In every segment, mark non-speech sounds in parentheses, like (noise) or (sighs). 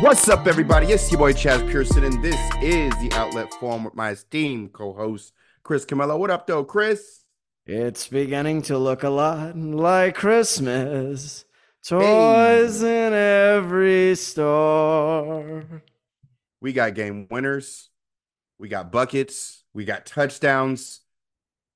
What's up, everybody? It's your boy Chaez Pearson, and this is the Outlet Forum with my esteemed co-host Chris Camillo. What up, though, Chris? It's beginning to look a lot like Christmas. Toys hey. in every store. We got game winners. We got buckets. We got touchdowns.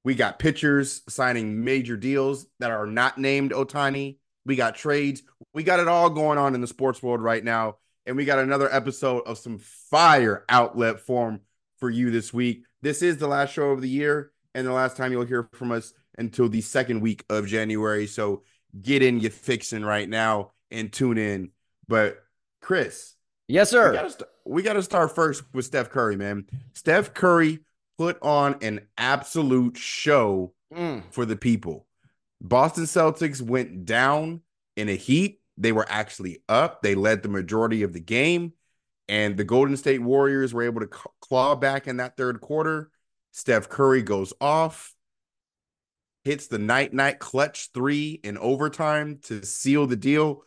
We got pitchers signing major deals that are not named Ohtani. We got trades. We got it all going on in the sports world right now and we got another episode of some fire outlet forum for you this week. This is the last show of the year and the last time you'll hear from us until the second week of January. So get in your fixing right now and tune in. But Chris, yes, sir. We gotta, st- we gotta start first with Steph Curry, man. Steph Curry put on an absolute show mm. for the people. Boston Celtics went down in a heat they were actually up. They led the majority of the game. And the Golden State Warriors were able to claw back in that third quarter. Steph Curry goes off, hits the night night clutch three in overtime to seal the deal.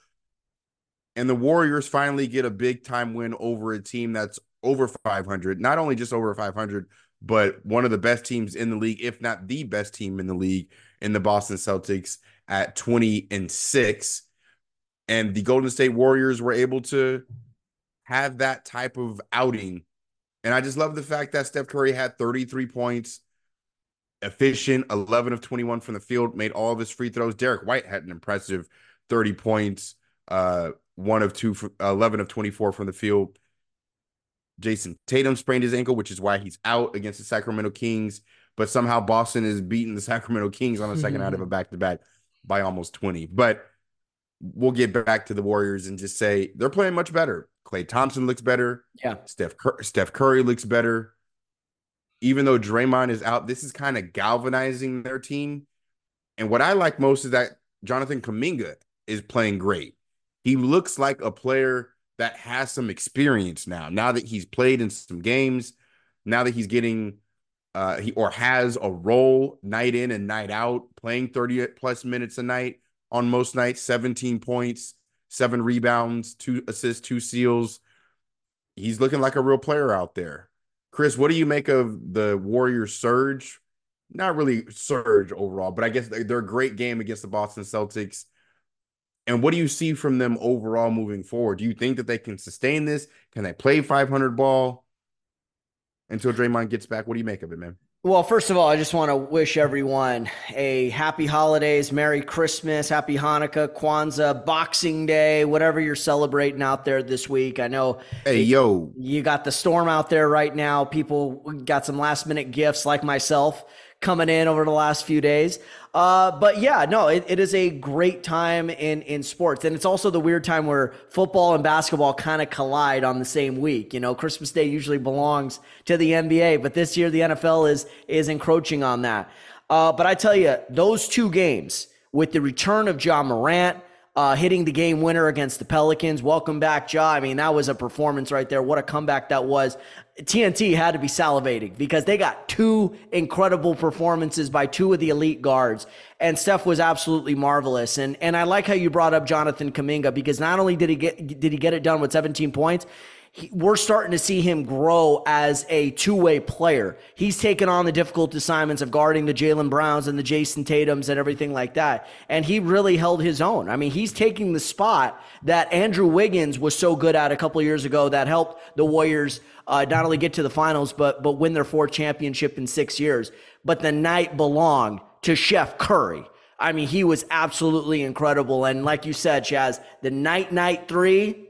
And the Warriors finally get a big time win over a team that's over 500, not only just over 500, but one of the best teams in the league, if not the best team in the league, in the Boston Celtics at 20 and 6 and the Golden State Warriors were able to have that type of outing. And I just love the fact that Steph Curry had 33 points, efficient, 11 of 21 from the field, made all of his free throws. Derrick White had an impressive 30 points, uh, one of two, 11 of 24 from the field. Jayson Tatum sprained his ankle, which is why he's out against the Sacramento Kings. But somehow Boston is beating the (laughs) Sacramento Kings on the second mm-hmm. out of a back to back by almost 20. But we'll get back to the Warriors and just say they're playing much better. Klay Thompson looks better. Yeah. Steph Cur- Steph Curry looks better. Even though Draymond is out, this is kind of galvanizing their team. And what I like most is that Jonathan Kuminga is playing great. He looks like a player that has some experience now. Now that he's played in some games, now that he's getting uh he or has a role night in and night out, playing 30 plus minutes a night on most nights 17 points, seven rebounds, two assists, two seals. He's looking like a real player out there. Chris, what do you make of the Warriors surge? Not really surge overall, but I guess they're a great game against the Boston Celtics. And what do you see from them overall moving forward? Do you think that they can sustain this? Can they play 500 ball until Draymond gets back? What do you make of it, man? Well, first of all, I just want to wish everyone a happy holidays, Merry Christmas, Happy Hanukkah, Kwanzaa, Boxing Day, whatever you're celebrating out there this week. I know. Hey, yo. You got the storm out there right now. People got some last minute gifts like myself coming in over the last few days. Uh, but yeah, no, it, it is a great time in in sports, and it's also the weird time where football and basketball kind of collide on the same week. You know, Christmas Day usually belongs to the NBA, but this year the NFL is is encroaching on that. Uh, but I tell you, those two games with the return of Ja Morant. Uh, hitting the game winner against the Pelicans. Welcome back, Ja. I mean, that was a performance right there. What a comeback that was. TNT had to be salivating because they got two incredible performances by two of the elite guards. And Steph was absolutely marvelous. And and I like how you brought up Jonathan Kuminga because not only did he get did he get it done with 17 points, he, we're starting to see him grow as a two-way player. He's taken on the difficult assignments of guarding the Jaylen Browns and the Jayson Tatum's and everything like that. And he really held his own. I mean, he's taking the spot that Andrew Wiggins was so good at a couple years ago that helped the Warriors – uh, not only get to the finals, but but win their fourth championship in six years. But the night belonged to Chef Curry. I mean, he was absolutely incredible. And like you said, Chaez, the night night three,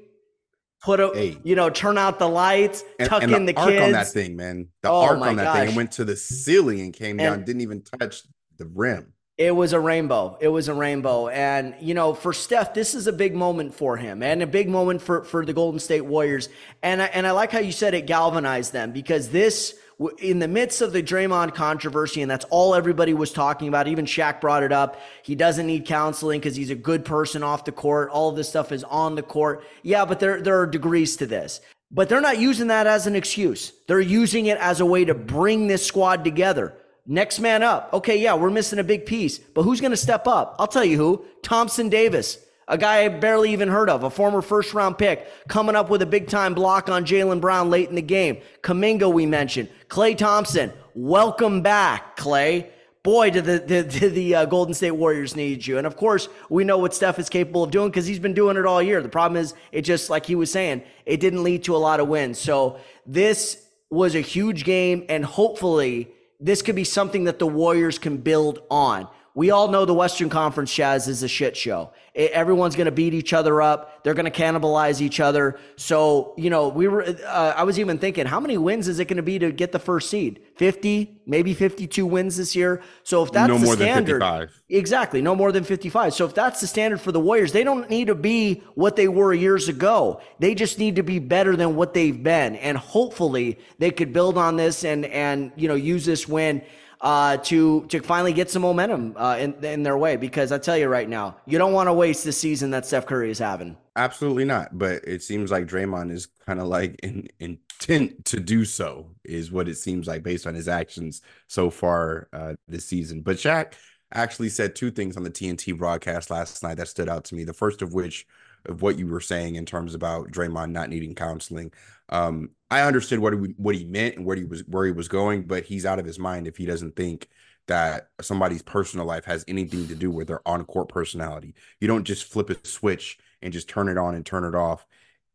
put a hey. you know, turn out the lights, and, tuck and in the, the arc kids. on that thing, man. The oh arc on that gosh. thing went to the ceiling and came and, down, didn't even touch the rim. It was a rainbow. It was a rainbow. And, you know, for Steph, this is a big moment for him and a big moment for, for the Golden State Warriors. And I, and I like how you said it galvanized them because this, in the midst of the Draymond controversy, and that's all everybody was talking about, even Shaq brought it up. He doesn't need counseling because he's a good person off the court. All of this stuff is on the court. Yeah, but there, there are degrees to this. But they're not using that as an excuse. They're using it as a way to bring this squad together. Next man up. Okay, yeah, we're missing a big piece, but who's going to step up? I'll tell you who Thompson Davis. a guy I barely even heard of, a former first round pick, coming up with a big time block on Jaylen Brown late in the game. Kuminga, we mentioned. Klay Thompson, welcome back, Klay. Boy, do the, the, (laughs) the uh, Golden State Warriors need you. And of course, we know what Steph is capable of doing because he's been doing it all year. The problem is, it just, like he was saying, it didn't lead to a lot of wins. So this was a huge game, and hopefully, this could be something that the Warriors can build on. We all know the Western Conference Chaez is a shit show. It, everyone's going to beat each other up. They're going to cannibalize each other. So, you know, we were, uh, I was even thinking, how many wins is it going to be to get the first seed? 50, maybe 52 wins this year. So if that's no the standard, exactly, no more than 55. So if that's the standard for the Warriors, they don't need to be what they were years ago. They just need to be better than what they've been. And hopefully they could build on this and, and, you know, use this win uh, to to finally get some momentum uh, in in their way. Because I tell you right now, you don't want to waste the season that Steph Curry is having. Absolutely not. But it seems like Draymond is kind of like (laughs) in, intent to do so, is what it seems like based on his actions so far uh, this season. But Shaq actually said two things on the TNT broadcast last night that stood out to me. The first of which of what you were saying in terms about Draymond not needing counseling. Um, I understood what he what he meant and where he was where he was going, but he's out of his mind if he doesn't think that somebody's personal life has anything to do with their on court personality. You don't just flip a switch and just turn it on and turn it off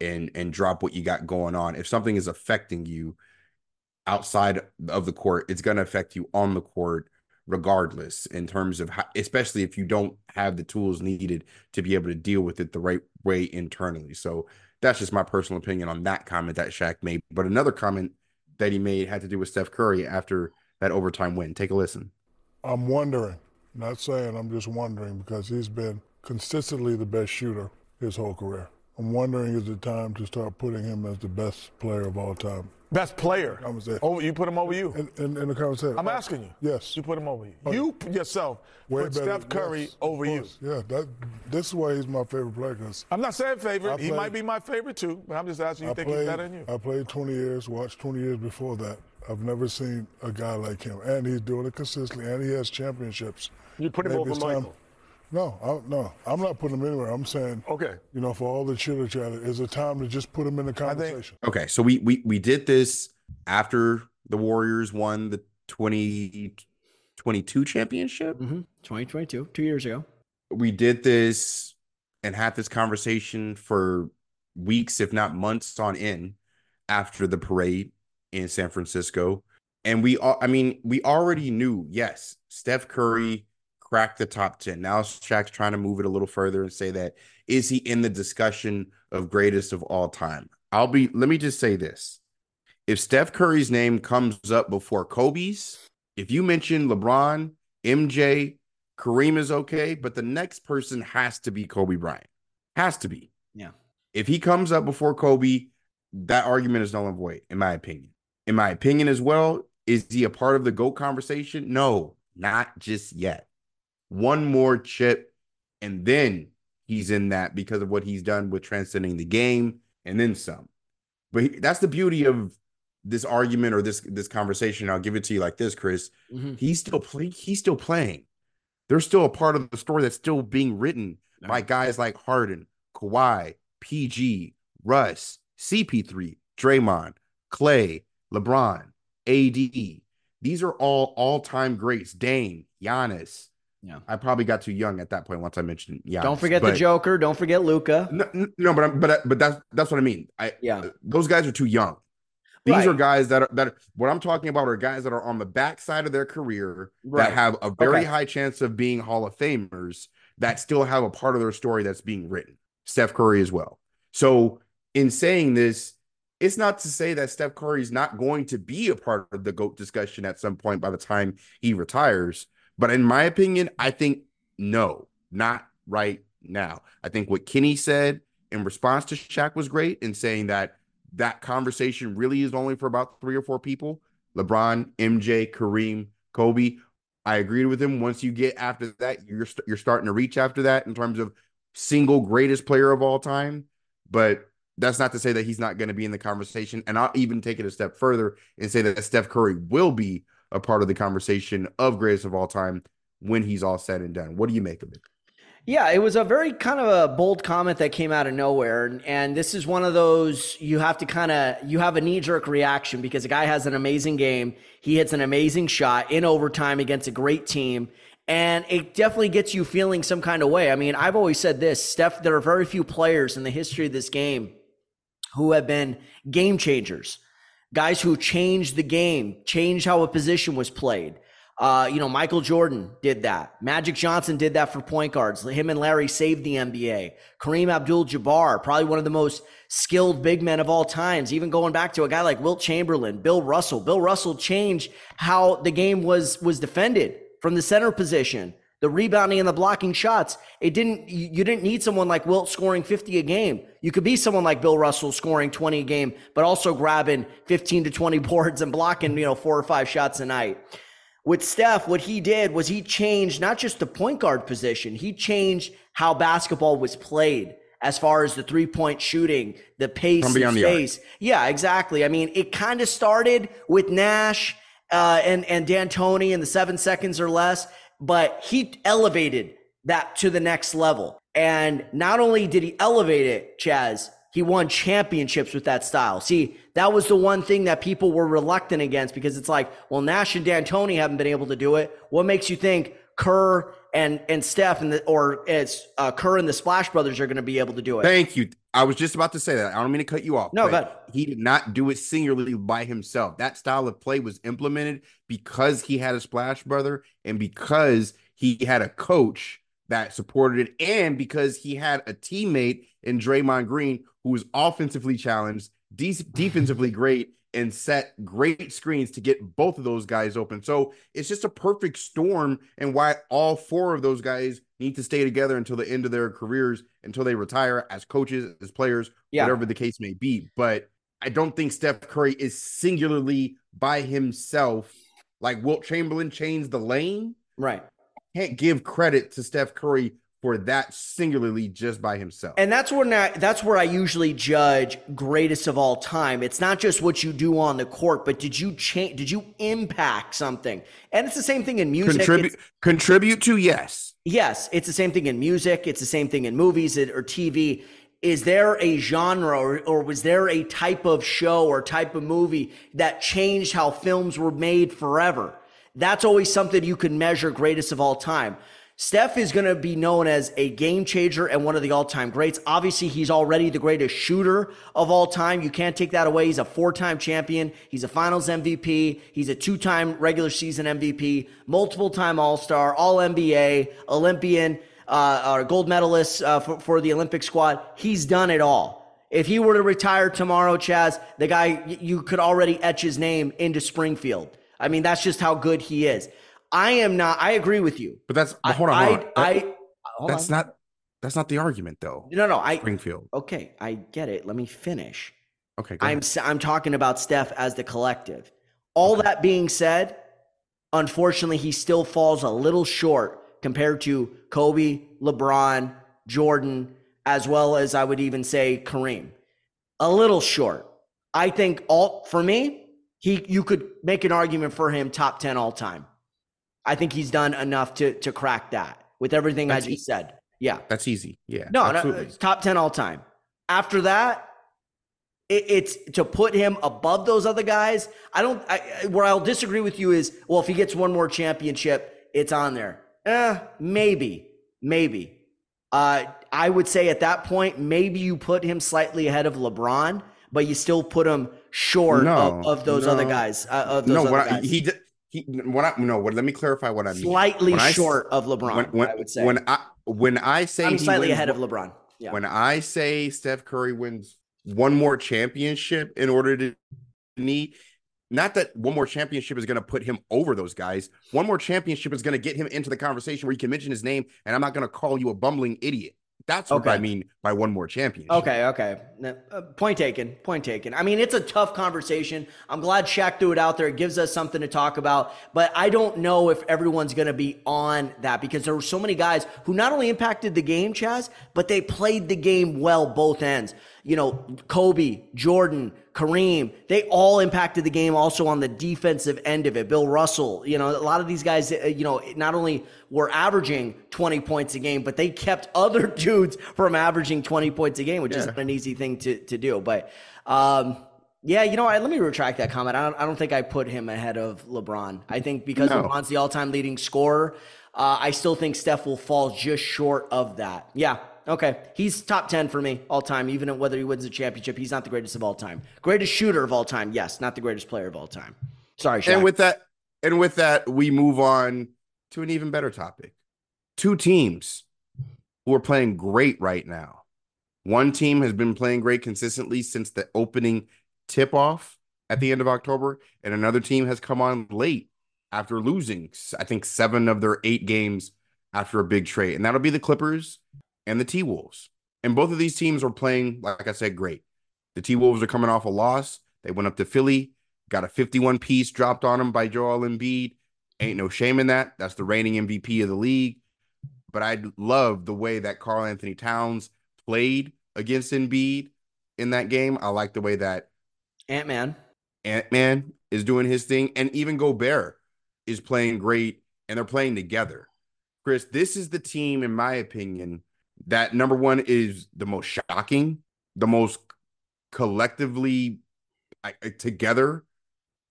and and drop what you got going on. If something is affecting you outside of the court, it's going to affect you on the court regardless in terms of how, especially if you don't have the tools needed to be able to deal with it the right way internally. So that's just my personal opinion on that comment that Shaq made. But another comment that he made had to do with Steph Curry after that overtime win. Take a listen. I'm wondering, not saying, I'm just wondering because he's been consistently the best shooter his whole career. I'm wondering is it time to start putting him as the best player of all time? Best player. I was there. Over, you put him over you. In, in, in the conversation. I'm asking you. Yes. You put him over you. Oh, you yourself Way put better, Steph Curry yes, over you. Yeah, that. This is why he's my favorite player. Cause I'm not saying favorite. Played, he might be my favorite too, but I'm just asking you. I think played, he's better than you? I played 20 years. Watched 20 years before that. I've never seen a guy like him, and he's doing it consistently, and he has championships. You put him Maybe over Michael. Time, no, I, no, I'm not putting them anywhere. I'm saying, okay, you know, for all the chitter chatter, is it time to just put them in the conversation? Think, okay, so we we we did this after the Warriors won the 2022 championship. Mm-hmm. 2022, two years ago. We did this and had this conversation for weeks, if not months on end, after the parade in San Francisco. And we, I mean, we already knew, yes, Steph Curry crack the top 10. Now Shaq's trying to move it a little further and say that is he in the discussion of greatest of all time? I'll be let me just say this. If Steph Curry's name comes up before Kobe's, if you mention LeBron, MJ, Kareem is okay, but the next person has to be Kobe Bryant. Has to be. Yeah. If he comes up before Kobe, that argument is null and void, in my opinion. In my opinion as well, is he a part of the GOAT conversation? No, not just yet one more chip, and then he's in that because of what he's done with transcending the game and then some. But he, that's the beauty of this argument or this this conversation. I'll give it to you like this, Chris. Mm-hmm. He's still playing. He's still playing. There's still a part of the story that's still being written nice. by guys like Harden, Kawhi, PG, Russ, CP3, Draymond, Klay, LeBron, AD. These are all all-time greats. Dame, Giannis, yeah, I probably got too young at that point once I mentioned. Yeah, don't forget but, the Joker. Don't forget Luka. No, no, but but uh, but that's that's what I mean. I yeah, uh, those guys are too young. These right. are guys that are that are, what I'm talking about are guys that are on the backside of their career right. that have a very okay. high chance of being Hall of Famers that still have a part of their story that's being written. Steph Curry as well. So in saying this, it's not to say that Steph Curry is not going to be a part of the GOAT discussion at some point by the time he retires. But in my opinion, I think no, not right now. I think what Kenny said in response to Shaq was great in saying that that conversation really is only for about three or four people LeBron, MJ, Kareem, Kobe. I agreed with him. Once you get after that, you're you you're starting to reach after that in terms of single greatest player of all time. But that's not to say that he's not going to be in the conversation. And I'll even take it a step further and say that Steph Curry will be a part of the conversation of greatest of all time when he's all said and done. What do you make of it? Yeah, it was a very kind of a bold comment that came out of nowhere. And, and this is one of those you have to kind of you have a knee-jerk reaction because the guy has an amazing game. He hits an amazing shot in overtime against a great team. And it definitely gets you feeling some kind of way. I mean, I've always said this, Steph, there are very few players in the history of this game who have been game changers. Guys who changed the game, changed how a position was played. Uh, you know, Michael Jordan did that. Magic Johnson did that for point guards. Him and Larry saved the NBA. Kareem Abdul Jabbar, probably one of the most skilled big men of all times, even going back to a guy like Wilt Chamberlain, Bill Russell. Bill Russell changed how the game was was defended from the center position, the rebounding and the blocking shots. It didn't you didn't need someone like Wilt scoring 50 a game. You could be someone like Bill Russell scoring 20 a game, but also grabbing 15 to 20 (laughs) boards and blocking, you know, four or five shots a night with Steph, what he did was he changed not just the point guard position, he changed how basketball was played as far as the three point shooting, the pace, From the space. The yeah, exactly. I mean, it kind of started with Nash uh, and and D'Antoni in the seven seconds or less, but he elevated that to the next level. And not only did he elevate it, Chaez, he won championships with that style. See, that was the one thing that people were reluctant against because it's like, well, Nash and D'Antoni haven't been able to do it. What makes you think Kerr and and Steph and the, or it's uh, Kerr and the Splash Brothers are going to be able to do it? Thank you. I was just about to say that. I don't mean to cut you off. No, but he did not do it singularly by himself. That style of play was implemented because he had a Splash Brother and because he had a coach that supported it, and because he had a teammate in Draymond Green who was offensively challenged, de- defensively great, and set great screens to get both of those guys open. So it's just a perfect storm, and why all four of those guys need to stay together until the end of their careers, until they retire as coaches, as players, yeah. whatever the case may be. But I don't think Steph Curry is singularly by himself. Like Wilt Chamberlain changed the lane. Right. Can't give credit to Steph Curry for that singularly just by himself. And that's where I, that's where I usually judge greatest of all time. It's not just what you do on the court, but did you change? Did you impact something? And it's the same thing in music. Contribute, contribute to yes, yes. It's the same thing in music. It's the same thing in movies or TV. Is there a genre or, or was there a type of show or type of movie that changed how films were made forever? That's always something you can measure greatest of all time. Steph is going to be known as a game changer and one of the all time greats. Obviously, he's already the greatest shooter of all time. You can't take that away. He's a four time champion. He's a finals MVP. He's a two time regular season MVP, multiple time All Star, All NBA, Olympian, uh, or gold medalist uh, for, for the Olympic squad. He's done it all. If he were to retire tomorrow, Chaez, the guy, you could already etch his name into Springfield. I mean, that's just how good he is. I am not. I agree with you. But that's I, hold on. Hold I, I, hold that's on. not that's not the argument though. No, no. I Springfield. Okay, I get it. Let me finish. Okay. I'm ahead. I'm talking about Steph as the collective. All okay. that being said, unfortunately, he still falls a little short compared to Kobe, LeBron, Jordan, as well as I would even say Kareem. A little short. I think all for me, he you could make an argument for him top 10 all time. I think he's done enough to to crack that with everything that's I just e- said. Yeah, that's easy. Yeah, no, no top ten all time. After that, it, it's to put him above those other guys. I don't. I, where I'll disagree with you is, well, if he gets one more championship, it's on there. Eh, maybe, maybe. Uh, I would say at that point, maybe you put him slightly ahead of LeBron, but you still put him short no, of, of, those no. other guys. Uh, of those no, other guys. I, he he what I no what let me clarify what I mean. Slightly when short I, of LeBron, when, when, I would say. When I when I say I'm slightly wins, ahead of LeBron. Yeah. When I say Steph Curry wins one more championship in order to need not that one more championship is going to put him over those guys. One more championship is going to get him into the conversation where you can mention his name, and I'm not going to call you a bumbling idiot. That's what okay. I mean by one more championship. Okay, okay. Uh, point taken. Point taken. I mean, it's a tough conversation. I'm glad Shaq threw it out there. It gives us something to talk about. But I don't know if everyone's going to be on that because there were so many guys who not only impacted the game, Chaez, but they played the game well both ends. You know, Kobe, Jordan, Kareem, they all impacted the game also on the defensive end of it. Bill Russell, you know, a lot of these guys, uh, you know, not only were averaging 20 points a game, but they kept (laughs) other dudes from averaging 20 points a game, which yeah. isn't an easy thing to, to do. But, um, yeah, you know, I, let me retract that comment. I don't, I don't think I put him ahead of LeBron. I think because no. LeBron's the all-time leading scorer, uh, I still think Steph will fall just short of that. Yeah, okay. He's top 10 for me all time, even whether he wins a championship. He's not the greatest of all time. Greatest shooter of all time, yes, not the greatest player of all time. Sorry, Shaq. And with that, and with that, we move on to an even better topic. Two teams who are playing great right now. One team has been playing great consistently since the opening tip off at the end of October, and another team has come on late after losing, I think, seven of their eight games after a big trade. And that'll be the Clippers and the T Wolves. And both of these teams are playing, like I said, great. The T Wolves are coming off a loss. They went up to Philly, got a 51 piece dropped on them by Joel Embiid. Ain't no shame in that. That's the reigning MVP of the league. But I love the way that Karl-Anthony Towns played against Embiid in that game. I like the way that Ant Man. Ant Man is doing his thing, and even Gobert is playing great, and they're playing together. Chris, this is the team, in my opinion, that number one is the most shocking, the most collectively together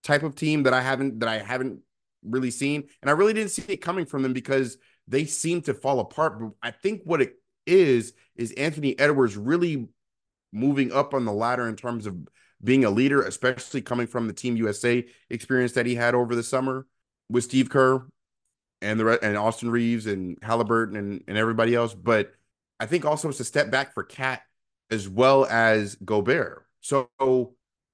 type of team that I haven't that I haven't really seen, and I really didn't see it coming from them because they seem to fall apart. But I think what it is is Anthony Edwards really moving up on the ladder in terms of being a leader, especially coming from the Team USA experience that he had over the summer with Steve Kerr and the and Austin Reaves and Halliburton and, and everybody else. But I think also it's a step back for KAT as well as Gobert. So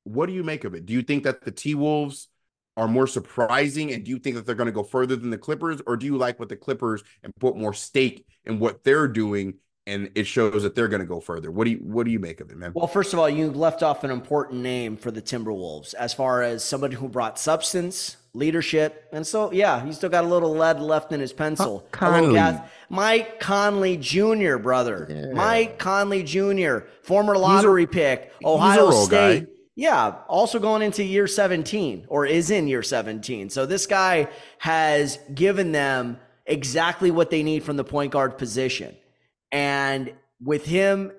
what do you make of it? Do you think that the T Wolves are more surprising and do you think that they're going to go further than the Clippers or do you like what the Clippers and put more stake in what they're doing and it shows that they're going to go further. What do you what do you make of it, man? Well, first of all, you left off an important name for the Timberwolves as far as somebody who brought substance, leadership, and so yeah, he's still got a little lead left in his pencil. Conley. Mike Conley Jr., brother. Yeah. Mike Conley Jr., former lottery a, pick, Ohio State. Guy. Yeah, also going into year 17 or is in year 17. So this guy has given them exactly what they need from the point guard position. And with him,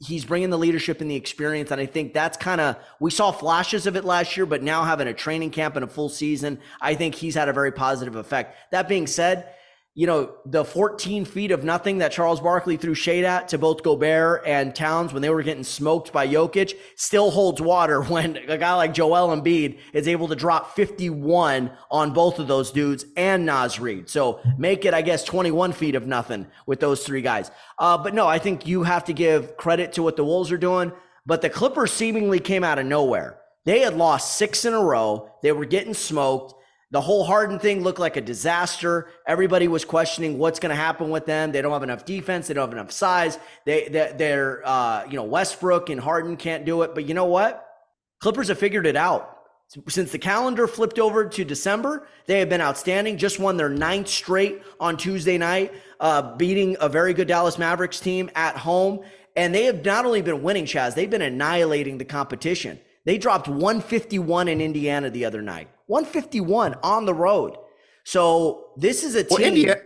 he's bringing the leadership and the experience. And I think that's kind of, we saw flashes of it last year, but now having a training camp and a full season, I think he's had a very positive effect. That being said, you know, the 14 feet of nothing that Charles Barkley threw shade at to both Gobert and Towns when they were getting smoked by Jokic still holds water (laughs) when a guy like Joel Embiid is able to drop 51 on both of those dudes and Naz Reid. So make it, I guess, 21 feet of nothing with those three guys. Uh, but no, I think you have to give credit to what the Wolves are doing. But the Clippers seemingly came out of nowhere. They had lost six in a row. They were getting smoked. The whole Harden thing looked like a disaster. Everybody was questioning what's going to happen with them. They don't have enough defense. They don't have enough size. They, they are uh, you know, Westbrook and Harden can't do it. But you know what? Clippers have figured it out. Since the calendar flipped over to December, they have been outstanding. Just won their ninth straight on Tuesday night, uh, beating a very good Dallas Mavericks team at home. And they have not only been winning, Chaez, they've been annihilating the competition. They dropped 151 in Indiana the other night. 151 on the road. So this is a team. Well, Indiana,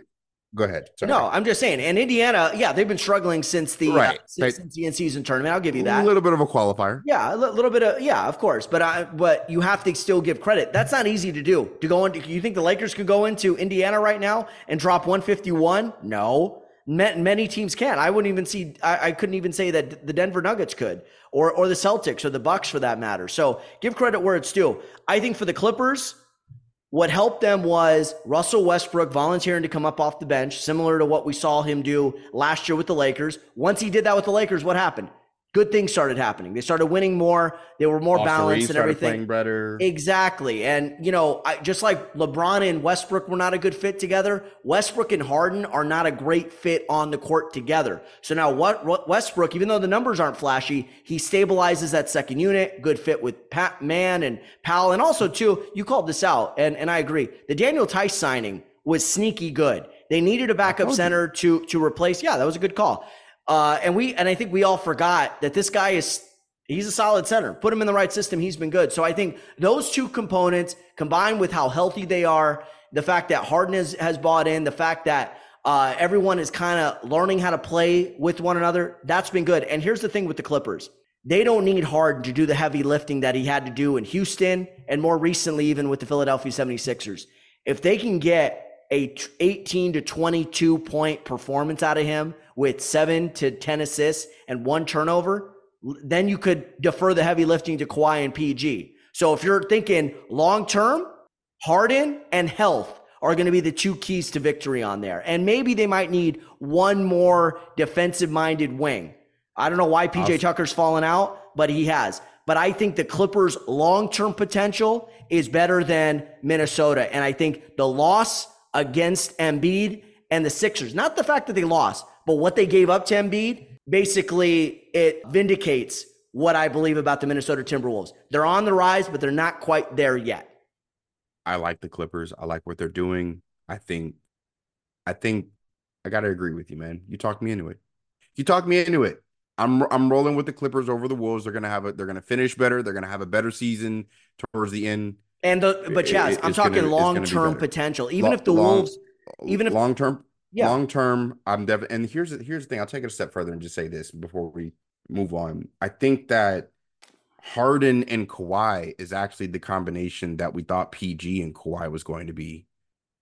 go ahead. Sorry. No, I'm just saying. And Indiana, yeah, they've been struggling since the right. uh, since, since, the in-season tournament. I'll give you that. A little bit of a qualifier. Yeah, a little bit of yeah, of course. But I, but you have to still give credit. That's not easy to do. To go into, you think the Lakers could go into Indiana right now and drop 151? No. Many teams can't. I wouldn't even see. I, I couldn't even say that the Denver Nuggets could, or or the Celtics, or the Bucks for that matter. So give credit where it's due. I think for the Clippers, what helped them was Russell Westbrook volunteering to come up off the bench, similar to what we saw him do last year with the Lakers. Once he did that with the Lakers, what happened? Good things started happening. They started winning more. They were more Austin balanced and everything. better. Exactly. And you know, I, just like LeBron and Westbrook were not a good fit together, Westbrook and Harden are not a great fit on the court together. So now what Westbrook, even though the numbers aren't flashy, he stabilizes that second unit. Good fit with Pat Mann and Powell, and also too, you called this out, and and I agree. The Daniel Theis signing was sneaky good. They needed a backup center to to replace. Yeah, that was a good call. Uh, and we and I think we all forgot that this guy is He's a solid center. Put him in the right system. He's been good. So I think those two components combined with how healthy they are, the fact that Harden has, has bought in, the fact that uh, everyone is kind of learning how to play with one another, that's been good. And here's the thing with the Clippers they don't need Harden to do the heavy lifting that he had to do in Houston and more recently, even with the Philadelphia 76ers. If they can get a 18 to 22 point performance out of him with seven to 10 assists and one turnover, then you could defer the heavy lifting to Kawhi and PG. So if you're thinking long term, Harden and health are going to be the two keys to victory on there. And maybe they might need one more defensive minded wing. I don't know why PJ Tucker's fallen out, but he has. But I think the Clippers' long term potential is better than Minnesota. And I think the loss against Embiid and the Sixers, not the fact that they lost, but what they gave up to Embiid basically it vindicates what I believe about the Minnesota Timberwolves. They're on the rise, but they're not quite there yet. I like the Clippers. I like what they're doing. I think, I think, I gotta agree with you, man. You talked me into it. You talked me into it. I'm I'm rolling with the Clippers over the Wolves. They're gonna have a they're gonna finish better. They're gonna have a better season towards the end. And the but Chaez, it, I'm talking long term potential. Even if the long, Wolves, even if long term, yeah. Long term, I'm definitely. And here's here's the thing. I'll take it a step further and just say this before we move on. I think that Harden and Kawhi is actually the combination that we thought PG and Kawhi was going to be.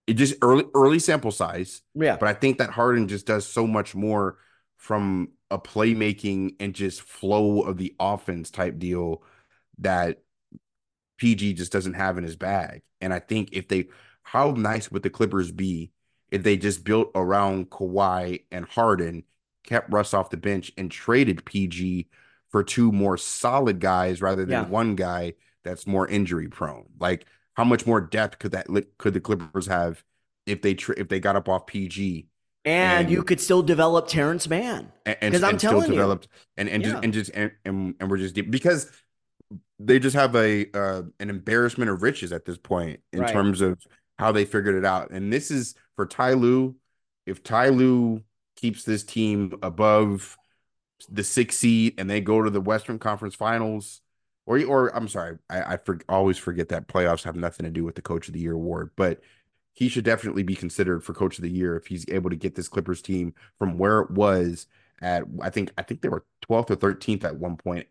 It just early early sample size. Yeah. But I think that Harden just does so much more from a playmaking and just flow of the offense type deal that PG just doesn't have in his bag. And I think if they how nice would the Clippers be if they just built around Kawhi and Harden, kept Russ off the bench, and traded PG for two more solid guys rather than yeah. one guy that's more injury prone. Like, how much more depth could that could the Clippers have if they if they got up off PG? And, and you could still develop Terance Mann because I'm and telling developed, you, and and yeah. just and just and, and, and we're just deep because they just have a uh, an embarrassment of riches at this point in right. terms of how they figured it out. And this is for Ty Lue. If Ty Lue keeps this team above the six seed and they go to the Western Conference Finals, or or I'm sorry, I, I for, always forget that playoffs have nothing to do with the Coach of the Year award, but he should definitely be considered for Coach of the Year if he's able to get this Clippers team from where it was at. I think I think they were 12th or 13th at one point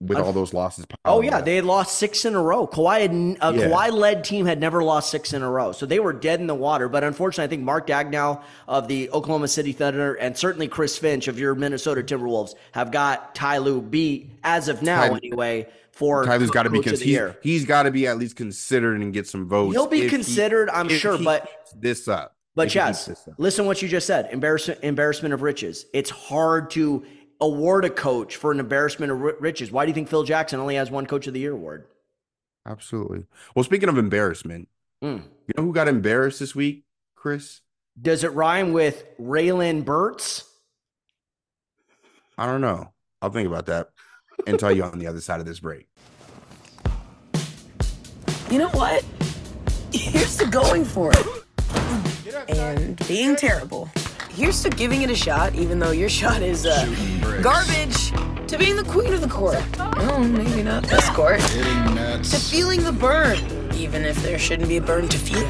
with all those losses. Oh yeah, up. they had lost six in a row. Kawhi had a yeah. Kawhi led team had never lost six in a row, so they were dead in the water. But unfortunately, I think Mark Daigneault of the Oklahoma City Thunder and certainly Chris Finch of your Minnesota Timberwolves have got Ty Lue beat as of now Ty, anyway. For Ty Lue's got to be he, he's got to be at least considered and get some votes. He'll be considered, he, I'm sure, but this up. But Chaez, listen what you just said. Embarrassment, embarrassment of riches. It's hard to award a coach for an embarrassment of riches. Why do you think Phil Jackson only has one Coach of the Year award? Absolutely. Well, speaking of embarrassment, mm. you know who got embarrassed this week, Chris? Does it rhyme with Raylan Burts? I don't know. I'll think about that and tell you on the other side of this break. You know what? (laughs) Here's to going for it and being terrible here's to giving it a shot, even though your shot is uh, garbage, to being the queen of the court. Oh, maybe not this court. To feeling the burn, even if there shouldn't be a burn to feel.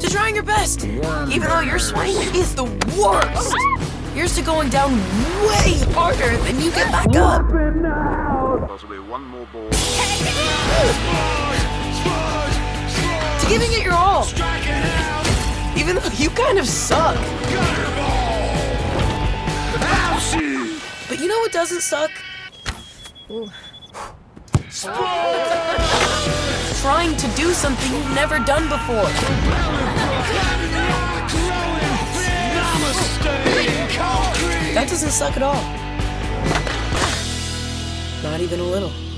To trying your best, even though your swing is the worst. Here's to going down way harder than you get back up. Possibly one more ball. To giving it your all. Even though you kind of suck. But you know what doesn't suck? Trying to do something you've never done before. That doesn't suck at all. Not even a little.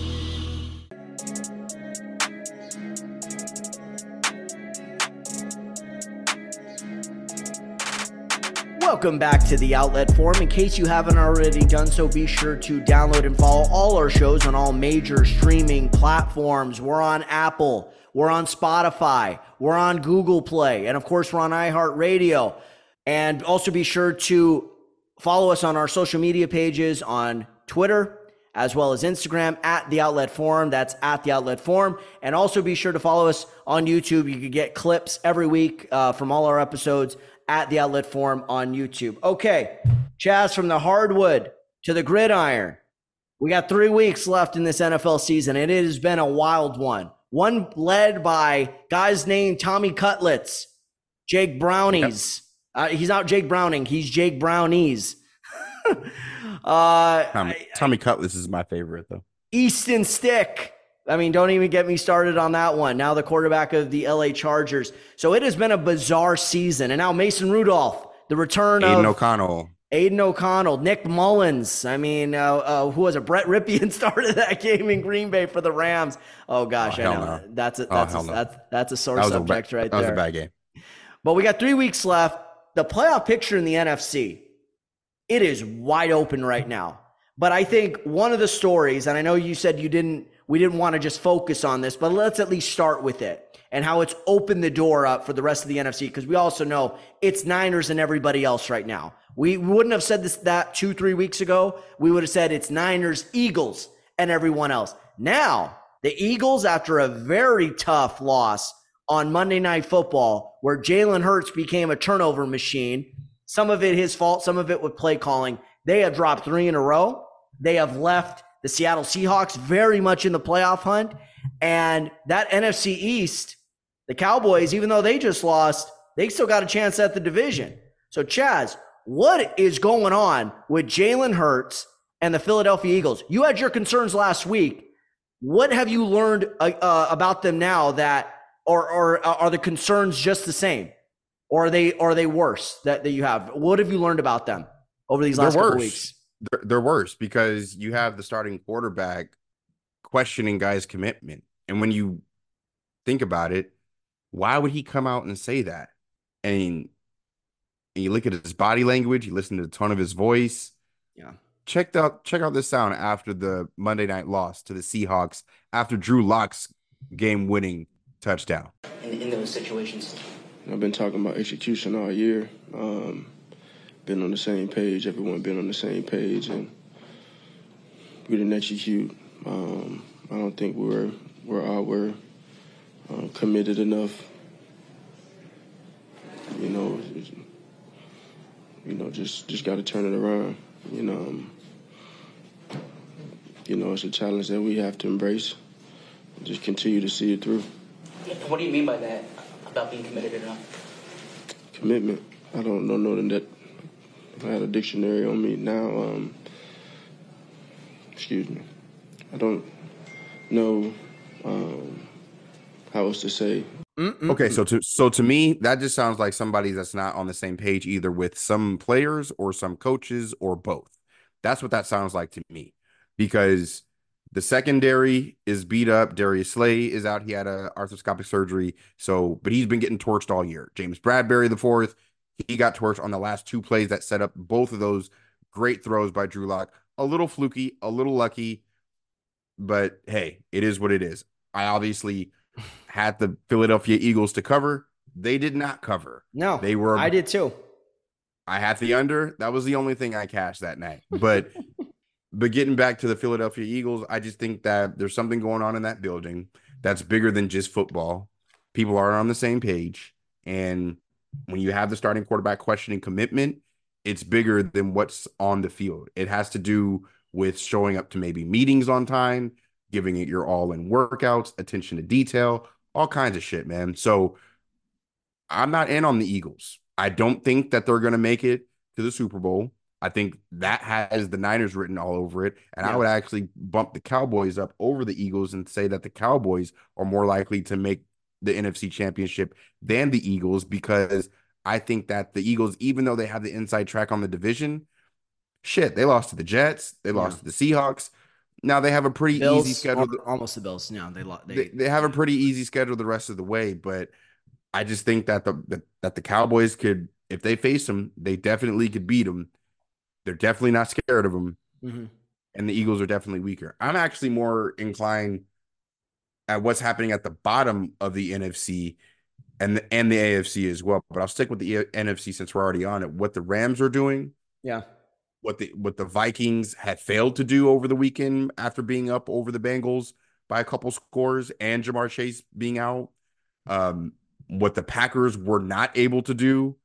Welcome back to the Outlet Forum. In case you haven't already done so, be sure to download and follow all our shows on all major streaming platforms. We're on Apple, we're on Spotify, we're on Google Play, and of course, we're on iHeartRadio. And also be sure to follow us on our social media pages on Twitter as well as Instagram at the Outlet Forum. That's at the Outlet Forum. And also be sure to follow us on YouTube. You can get clips every week uh, from all our episodes at the Outlet Forum on YouTube. Okay, Chaez, from the hardwood to the gridiron. We got three weeks left in this NFL season, and it has been a wild one. One led by guys named Tommy Cutlets, Jake Brownies. Yep. Uh, he's not Jake Browning, he's Jake Brownies. (laughs) uh, Tommy, Tommy Cutlets is my favorite, though. Easton Stick. I mean, don't even get me started on that one. Now the quarterback of the LA Chargers. So it has been a bizarre season. And now Mason Rudolph, the return Aidan of O'Connell. Aidan O'Connell, Nick Mullens. I mean, uh, uh, who was it? Brett Rypien (laughs) started that game in Green Bay for the Rams. Oh gosh, oh, I know no. that's a, that's oh, a, no. that's that's a sore subject a right there. That was a bad game. But we got three weeks left. The playoff picture in the NFC, it is wide open right now. But I think one of the stories, and I know you said you didn't, we didn't want to just focus on this, but let's at least start with it and how it's opened the door up for the rest of the NFC because we also know it's Niners and everybody else right now. We wouldn't have said this that two, three weeks ago. We would have said it's Niners, Eagles, and everyone else. Now, the Eagles, after a very tough loss on Monday Night Football, where Jalen Hurts became a turnover machine, some of it his fault, some of it with play calling, they have dropped three in a row. They have left the Seattle Seahawks very much in the playoff hunt. And that NFC East, the Cowboys, even though they just lost, they still got a chance at the division. So, Chaez, what is going on with Jalen Hurts and the Philadelphia Eagles? You had your concerns last week. What have you learned uh, uh, about them now that, or, or uh, are the concerns just the same? Or are they, are they worse that, that you have? What have you learned about them over these last couple weeks? They're, they're worse because you have the starting quarterback questioning guys' commitment. And when you think about it, why would he come out and say that? I mean, and you look at his body language, you listen to the tone of his voice. Yeah. Check out check out this sound after the Monday night loss to the Seahawks after Drew Lock's game winning touchdown. In, in, those situations. I've been talking about execution all year. Um, been on the same page. Everyone been on the same page, and we didn't execute. Um, I don't think we were we're all were uh, committed enough. You know, you know, just just got to turn it around. You know, um, you know, it's a challenge that we have to embrace. Just continue to see it through. What do you mean by that? About being committed enough? Commitment. I don't know that. I had a dictionary on me now. Um, excuse me. I don't know um, how else to say Mm-mm-mm. Okay, so to so to me, that just sounds like somebody that's not on the same page either with some players or some coaches or both. That's what that sounds like to me, because the secondary is beat up. Darius Slay is out. He had a arthroscopic surgery, so but he's been getting torched all year. James Bradberry the fourth, he got torched on the last two plays that set up both of those great throws by Drew Lock. A little fluky, a little lucky, but hey, it is what it is. I obviously had the Philadelphia Eagles to cover. They did not cover. No, they were. I did too. I had the under. That was the only thing I cashed that night. But (laughs) but getting back to the Philadelphia Eagles, I just think that there's something going on in that building that's bigger than just football. People aren't on the same page, and when you have the starting quarterback questioning commitment, it's bigger than what's on the field. It has to do with showing up to maybe meetings on time, giving it your all in workouts, attention to detail, all kinds of shit, man. So I'm not in on the Eagles. I don't think that they're going to make it to the Super Bowl. I think that has the Niners written all over it. And yeah. I would actually bump the Cowboys up over the Eagles and say that the Cowboys are more likely to make the NFC championship than the Eagles because I think that the Eagles, even though they have the inside track on the division, shit, they lost to the Jets, they lost yeah. to the Seahawks. Now they have a pretty Bills, easy schedule. Almost the Bills. No, they, they they they have a pretty easy schedule the rest of the way, but I just think that the, the that the Cowboys could, if they face them, they definitely could beat them. They're definitely not scared of them, mm-hmm. and the Eagles are definitely weaker. I'm actually more inclined at what's happening at the bottom of the NFC and the, and the AFC as well. But I'll stick with the NFC since we're already on it. What the Rams are doing, yeah, what the what the Vikings had failed to do over the weekend after being up over the Bengals by a couple scores and Ja'Marr Chase being out. Um, what the Packers were not able to do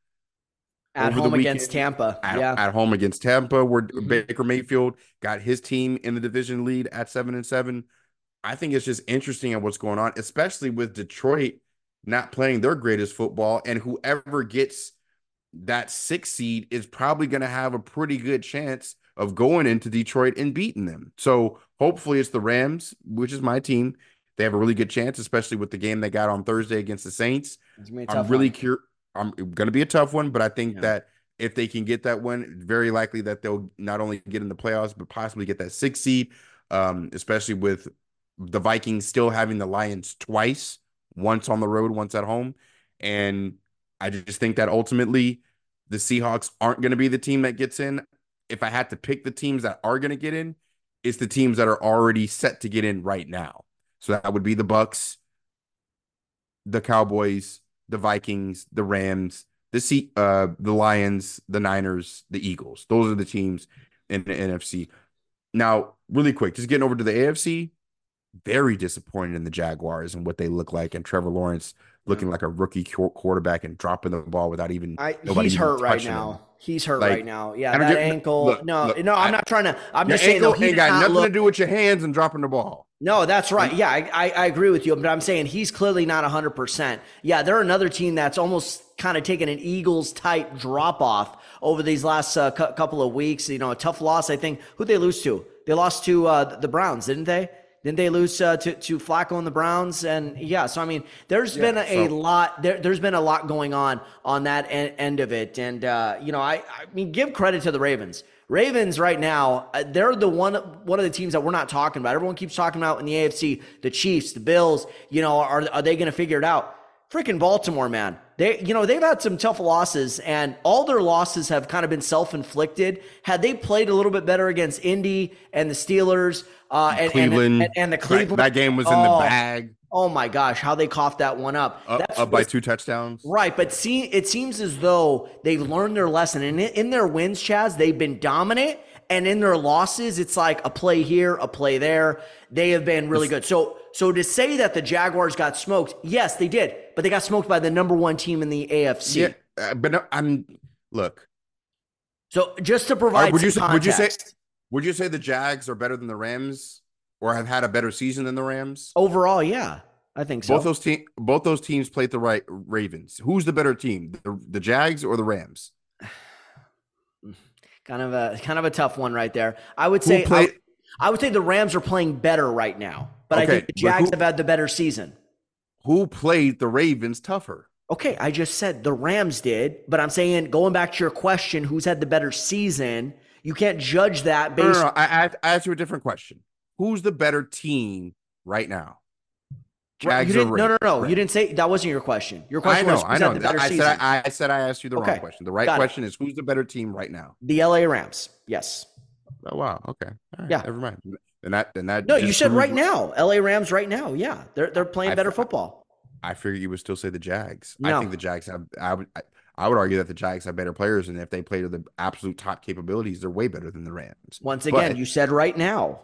at home against Tampa. At, yeah. at home against Tampa, where mm-hmm. Baker Mayfield got his team in the division lead at seven and seven. I think it's just interesting at what's going on, especially with Detroit not playing their greatest football, and whoever gets that six seed is probably going to have a pretty good chance of going into Detroit and beating them. So hopefully it's the Rams, which is my team. They have a really good chance, especially with the game they got on Thursday against the Saints. I'm really curious. I'm going to be a tough one, but I think yeah. that if they can get that one, very likely that they'll not only get in the playoffs, but possibly get that six seed, um, especially with the Vikings still having the Lions twice, once on the road, once at home. And I just think that ultimately the Seahawks aren't going to be the team that gets in. If I had to pick the teams that are going to get in, it's the teams that are already set to get in right now. So that would be the Bucs, the Cowboys, the Vikings, the Rams, the C, uh, the Lions, the Niners, the Eagles. Those are the teams in the NFC. Now, really quick, just getting over to the AFC, very disappointed in the Jaguars and what they look like, and Trevor Lawrence looking like a rookie quarterback and dropping the ball without even. I, he's hurt right now. Him. He's hurt like, right now. Yeah, that ankle. Look, no, look, no, I'm I, not trying to. I'm just saying. He ain't got nothing look, to do with your hands and dropping the ball. No, that's right. Yeah, I, I, agree with you. But I'm saying he's clearly not 100. percent Yeah, they're another team that's almost kind of taken an Eagles type drop off over these last uh, cu- couple of weeks. You know, a tough loss. I think who they lose to? They lost to uh, the Browns, didn't they? Then they lose uh, to to Flacco and the Browns, and yeah. So I mean, there's yeah, been a, so. lot. There, has been a lot going on on that en- end of it, and uh, you know, I I mean, give credit to the Ravens. Ravens right now, uh, they're the one one of the teams that we're not talking about. Everyone keeps talking about in the AFC, the Chiefs, the Bills. You know, are are they going to figure it out? Freaking Baltimore, man. They, you know, they've had some tough losses, and all their losses have kind of been self-inflicted. Had they played a little bit better against Indy and the Steelers, uh, and, Cleveland, and, and, the Cleveland. That game was in oh, the bag. Oh my gosh, how they coughed that one up. Up, up by two touchdowns. Right, but see, it seems as though they've learned their lesson. And in their wins, Chaez, they've been dominant. And in their losses, it's like a play here, a play there. They have been really good. So, so to say that the Jaguars got smoked, yes, they did, but they got smoked by the number one team in the AFC. Yeah, uh, but no, I'm look. So just to provide, would you say, would you say would you say the Jags are better than the Rams or have had a better season than the Rams? Overall, yeah. I think so. Both those team both those teams played the right Ravens. Who's the better team? The, the Jags or the Rams? (sighs) kind of a kind of a tough one right there. I would say I, I, would say the Rams are playing better right now, but okay, I think the Jags who, have had the better season. Who played the Ravens tougher? Okay, I just said the Rams did, but I'm saying going back to your question, who's had the better season? You can't judge that based. No, no, no. I, I asked you a different question. Who's the better team right now? Jags no, no, no. You didn't say that wasn't your question. Your question I know, was I know. I said I, I, said I asked you the okay. wrong question. The right Got question it. is who's the better team right now? The LA Rams. Yes. Oh wow. Okay. Yeah. Never mind. Then that then that. No, you said right now. LA Rams right now. Yeah, they're they're playing better football. I figured you would still say the Jags. No. I think the Jags have. I would. I, I would argue that the Jags have better players, and if they play to the absolute top capabilities, they're way better than the Rams. Once again, but, you said right now.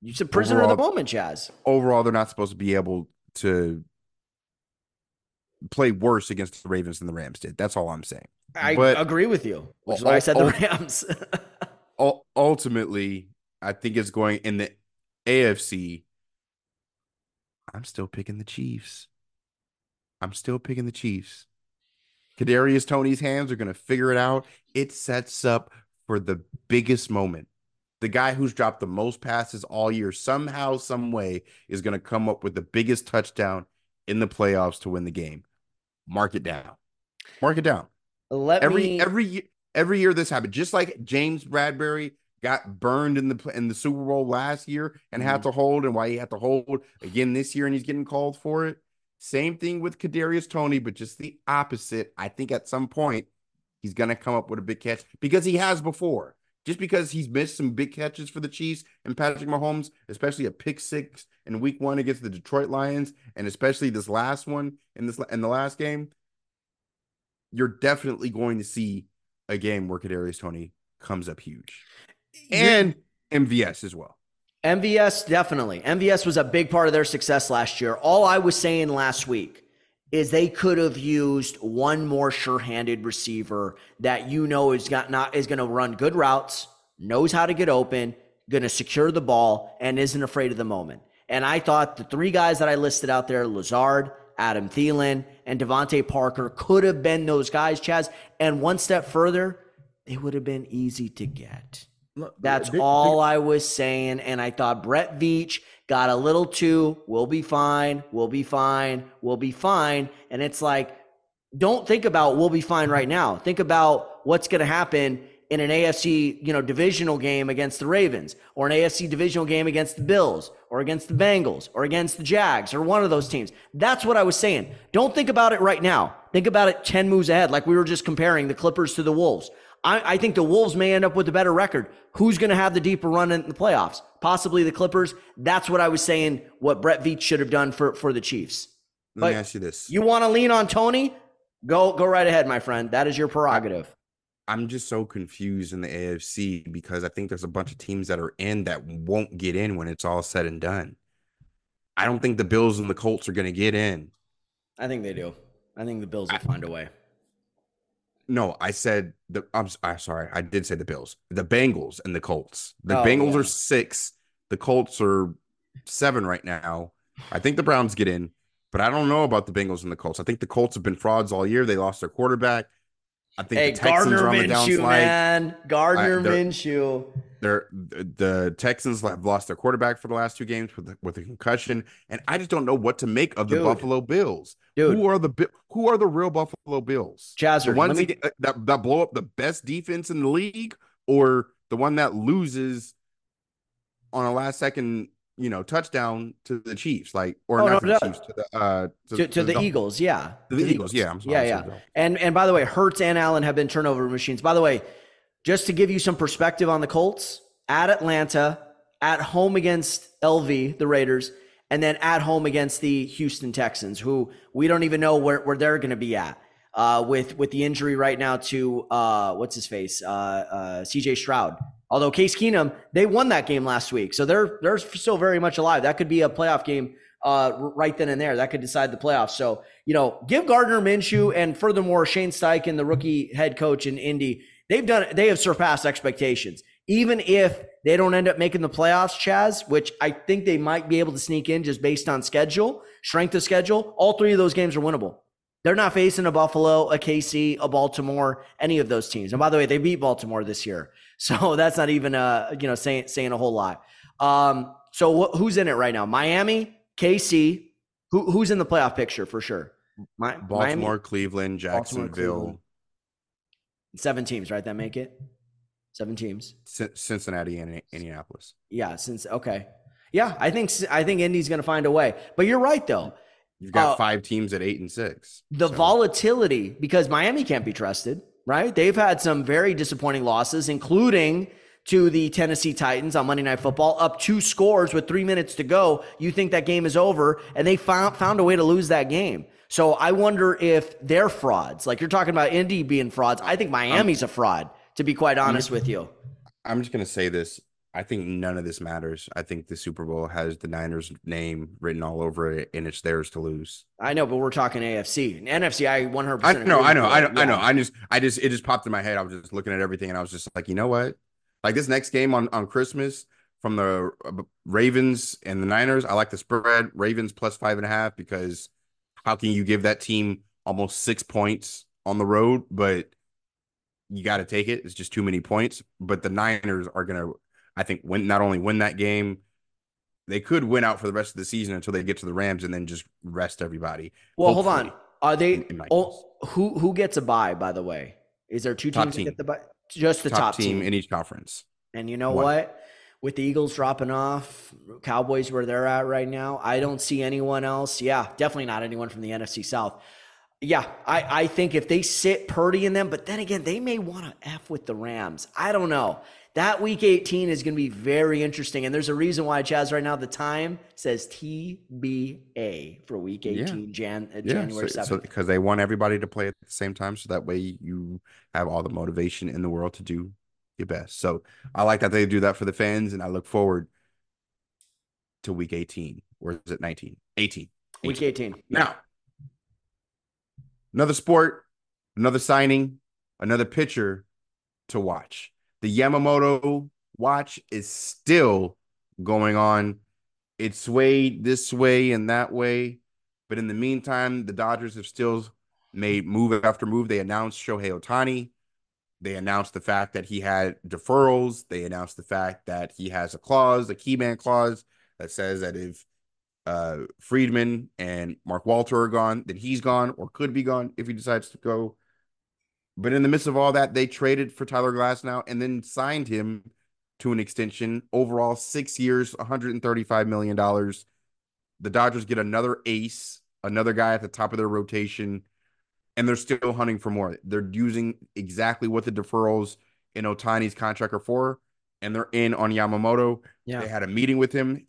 You said prisoner overall, of the moment, Chaez. Overall, they're not supposed to be able to play worse against the Ravens than the Rams did. That's all I'm saying. I but, agree with you. Which is why I said the Rams. (laughs) ultimately, I think it's going in the AFC. I'm still picking the Chiefs. I'm still picking the Chiefs. Kadarius Toney's hands are going to figure it out. It sets up for the biggest moment. The guy who's dropped the most passes all year, somehow, some way, is going to come up with the biggest touchdown in the playoffs to win the game. Mark it down. Mark it down. Let every me... every every year this happened. Just like James Bradberry got burned in the in the Super Bowl last year and mm-hmm. had to hold, and why he had to hold again this year, and he's getting called for it. Same thing with Kadarius Toney, but just the opposite. I think at some point he's going to come up with a big catch because he has before. Just because he's missed some big catches for the Chiefs and Patrick Mahomes, especially a pick six in Week One against the Detroit Lions, and especially this last one in this in the last game, you're definitely going to see a game where Kadarius Toney comes up huge. And MVS as well. MVS, definitely. MVS was a big part of their success last year. All I was saying last week is they could have used one more sure-handed receiver that you know is got not is going to run good routes, knows how to get open, going to secure the ball, and isn't afraid of the moment. And I thought the three guys that I listed out there, Lazard, Adam Thielen, and DeVante Parker could have been those guys, Chaez. And one step further, they would have been easy to get. That's all I was saying. And I thought Brett Veach got a little too, we'll be fine, we'll be fine, we'll be fine. And it's like, don't think about we'll be fine right now. Think about what's going to happen in an AFC, you know, divisional game against the Ravens or an AFC divisional game against the Bills or against the Bengals or against the Jags or one of those teams. That's what I was saying. Don't think about it right now. Think about it 10 moves ahead, like we were just comparing the Clippers to the Wolves. I, I think the Wolves may end up with a better record. Who's going to have the deeper run in the playoffs? Possibly the Clippers. That's what I was saying, what Brett Veach should have done for, for the Chiefs. Let but me ask you this. You want to lean on Toney? Go go right ahead, my friend. That is your prerogative. I'm just so confused in the AFC because I think there's a bunch of teams that are in that won't get in when it's all said and done. I don't think the Bills and the Colts are going to get in. I think they do. I think the Bills will I, find a way. No, I said the. I'm, I'm, sorry. I did say the Bills, the Bengals, and the Colts. The oh, Bengals yeah. are six. The Colts are seven right now. I think the Browns get in, but I don't know about the Bengals and the Colts. I think the Colts have been frauds all year. They lost their quarterback. I think hey, the Texans Gardner are on the Minshew, man. Gardner I, Minshew. They're the Texans have lost their quarterback for the last two games with with a concussion, and I just don't know what to make of the Dude. Buffalo Bills. Dude. Who are the who are the real Buffalo Bills? Chazzer, the ones me... that, uh, that that blow up the best defense in the league, or the one that loses on a last second you know, touchdown to the Chiefs, like or oh, not no. Chiefs to the uh to, to, to, the, the, Eagles, yeah, to the, the Eagles, Eagles, yeah, sorry, yeah, yeah. And and by the way, Hurts and Allen have been turnover machines. By the way, just to give you some perspective on the Colts at Atlanta, at home against LV, the Raiders, and then at home against the Houston Texans, who we don't even know where, where they're going to be at. Uh, with with the injury right now to uh, what's his face, uh, uh C.J. Stroud. Although Case Keenum, they won that game last week, so they're they're still very much alive. That could be a playoff game uh, right then and there. That could decide the playoffs. So you know, give Gardner Minshew and furthermore Shane Steichen, the rookie head coach in Indy, they've done they have surpassed expectations. Even if they don't end up making the playoffs, Chaez, which I think they might be able to sneak in just based on schedule, strength of schedule, all three of those games are winnable. They're not facing a Buffalo, a KC, a Baltimore, any of those teams. And by the way, they beat Baltimore this year. So (laughs) that's not even uh, you know saying saying a whole lot. Um, so wh- who's in it right now? Miami, KC. Who who's in the playoff picture for sure? My, Baltimore, Miami? Cleveland, Jacksonville. Baltimore, Cleveland. Seven teams, right? That make it seven teams. C- Cincinnati and Indianapolis. Yeah, since okay, yeah, I think I think Indy's going to find a way. But you're right though. You've got uh, five teams at eight and six. The so. volatility because Miami can't be trusted right? They've had some very disappointing losses, including to the Tennessee Titans on Monday Night Football, up two scores with three minutes to go. You think that game is over, and they found found a way to lose that game. So I wonder if they're frauds. Like you're talking about Indy being frauds. I think Miami's a fraud, to be quite honest with you. I'm just gonna say this. I think none of this matters. I think the Super Bowl has the Niners name written all over it, and it's theirs to lose. I know, but we're talking AFC, NFC. I 100. I know, I know, I know. I know. I just, I just, it just popped in my head. I was just looking at everything, and I was just like, you know what? Like this next game on on Christmas from the uh, Ravens and the Niners, I like the spread. Ravens plus five and a half because how can you give that team almost six points on the road? But you got to take it. It's just too many points. But the Niners are gonna I think win not only win that game, they could win out for the rest of the season until they get to the Rams and then just rest everybody. Well, hold on. Are they oh, who who gets a bye? By the way, is there two teams team. that get the bye? Just the top, top team, team in each conference. And you know One. what? With the Eagles dropping off, Cowboys where they're at right now, I don't see anyone else. Yeah, definitely not anyone from the NFC South. Yeah, I, I think if they sit Purdy in them, but then again, they may want to F with the Rams. I don't know that week 18 is going to be very interesting. And there's a reason why, Chaez, right now, the time says TBA for week 18, yeah. Jan, uh, yeah. January so, 7th. So, because they want everybody to play at the same time. So that way you have all the motivation in the world to do your best. So I like that they do that for the fans, and I look forward to week 18. Or is it 19? 18. 18. Week 18. Now, another sport, another signing, another pitcher to watch. The Yamamoto watch is still going on. It swayed this way and that way. But in the meantime, the Dodgers have still made move after move. They announced Shohei Ohtani. They announced the fact that he had deferrals. They announced the fact that he has a clause, a key man clause that says that if uh, Friedman and Mark Walter are gone, then he's gone or could be gone if he decides to go. But in the midst of all that, they traded for Tyler Glasnow and then signed him to an extension. Overall, six years, $135 million. The Dodgers get another ace, another guy at the top of their rotation and they're still hunting for more. They're using exactly what the deferrals in Ohtani's contract are for, and they're in on Yamamoto. Yeah. They had a meeting with him.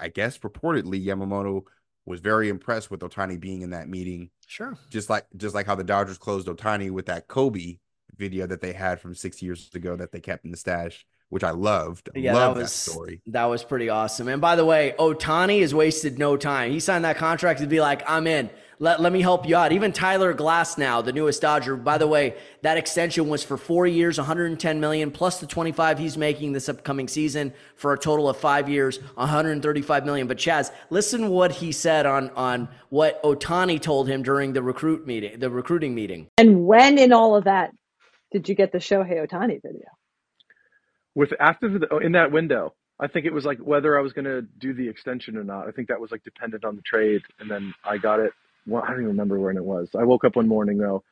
I guess purportedly Yamamoto was very impressed with Ohtani being in that meeting. Sure. Just like just like how the Dodgers closed Ohtani with that Kobe video that they had from six years ago that they kept in the stash which I loved. Yeah, loved that was that story. That was pretty awesome. And by the way, Ohtani has wasted no time. He signed that contract to be like, I'm in. Let, let me help you out. Even Tyler Glasnow, the newest Dodger. By the way, that extension was for four years, 110 million plus the 25 he's making this upcoming season for a total of five years, 135 million. But Chaez, listen what he said on on what Ohtani told him during the recruit meeting, the recruiting meeting. And when in all of that did you get the Shohei Ohtani video? with after the oh, in that window. I think it was like whether I was going to do the extension or not. I think that was like dependent on the trade, and then I got it. Well, I don't even remember when it was. I woke up one morning though,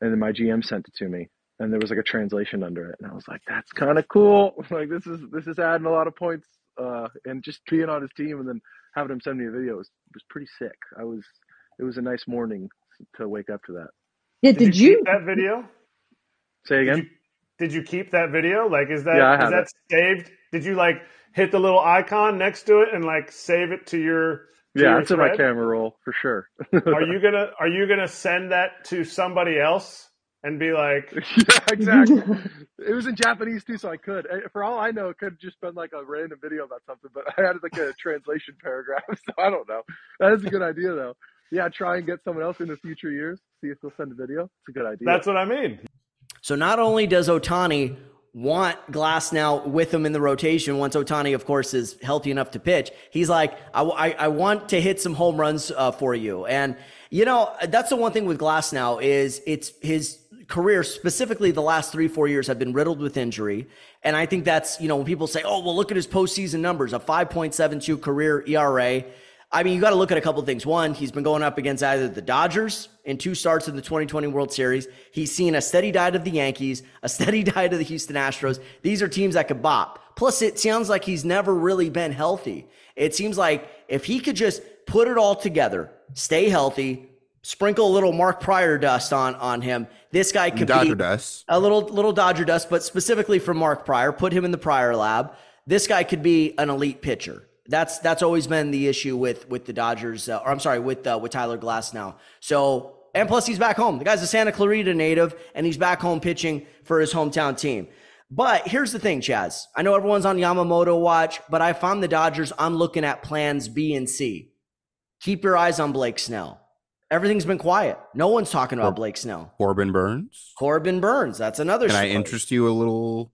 and then my GM sent it to me, and there was like a translation under it, and I was like, "That's kind of cool. (laughs) Like this is this is adding a lot of points." Uh, and just being on his team and then having him send me a video was, was pretty sick. I was it was a nice morning to wake up to that. Yeah, did, did you, you that video? Say again. Did you keep that video? Like, is that yeah, is that it. saved? Did you like hit the little icon next to it and like save it to your? To yeah, your it's in my camera roll for sure. (laughs) are you gonna Are you gonna send that to somebody else and be like? (laughs) yeah, exactly. (laughs) it was in Japanese too, so I could. Eh, for all I know, it could have just been like a random video about something, but I had like a translation paragraph, so I don't know. That is a good idea though. Yeah, try and get someone else in the future years. See if they'll send a video. It's a good idea. That's what I mean. So not only does Ohtani want Glasnow with him in the rotation once Ohtani, of course, is healthy enough to pitch. He's like, I, I, I want to hit some home runs uh, for you. And, you know, that's the one thing with Glasnow is it's his career, specifically the last three, four years have been riddled with injury. And I think that's, you know, when people say, oh, well, look at his postseason numbers, a 5.72 career ERA. I mean, you got to look at a couple of things. One, he's been going up against either the Dodgers in two starts in the 2020 World Series. He's seen a steady diet of the Yankees, a (laughs) steady diet of the Houston Astros. These are teams that could bop. Plus, it sounds like he's never really been healthy. It seems like if he could just put it all together, stay healthy, sprinkle a little Mark Prior dust on on him, this guy could Dodger be dust. a little little Dodger dust, but specifically for Mark Prior, put him in the Prior lab. This guy could be an elite pitcher. That's that's always been the issue with with the Dodgers, uh, or I'm sorry, with uh, with Tyler Glasnow. So and plus he's back home. The guy's a Santa Clarita native, and he's back home pitching for his hometown team. But here's the thing, Chaez. I know everyone's on Yamamoto watch, but I found the Dodgers. I'm looking at plans B and C. Keep your eyes on Blake Snell. Everything's been quiet. No one's talking about Blake Snell. Corbin Burnes. Corbin Burnes. That's another. Can story. I interest you a little little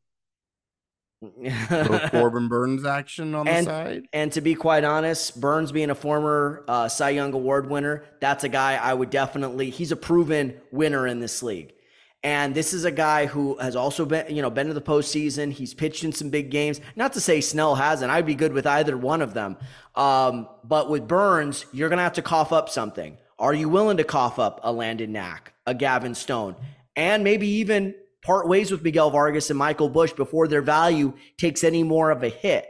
(laughs) Corbin Burnes action on and, the side. And to be quite honest, Burnes being a former uh, Cy Young Award winner, that's a guy I would definitely. He's a proven winner in this league, and this is a guy who has also been, you know, been to the postseason. He's pitched in some big games. Not to say Snell hasn't. I'd be good with either one of them. Um, but with Burnes, you're gonna have to cough up something. Are you willing to cough up a Landon Knack, a Gavin Stone, and maybe even part ways with Miguel Vargas and Michael Busch before their value takes any more of a hit.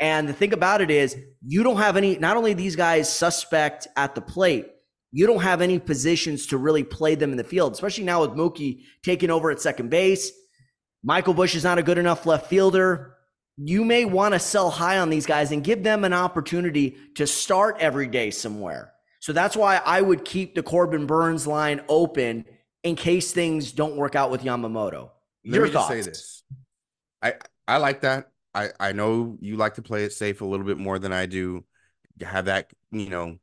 And the thing about it is, you don't have any, not only these guys suspect at the plate, you don't have any positions to really play them in the field, especially now with Mookie taking over at second base. Michael Busch is not a good enough left fielder. You may want to sell high on these guys and give them an opportunity to start every day somewhere. So that's why I would keep the Corbin Burnes line open in case things don't work out with Yamamoto. Your me thoughts? say this. I I like that. I I know you like to play it safe a little bit more than I do. Have that you know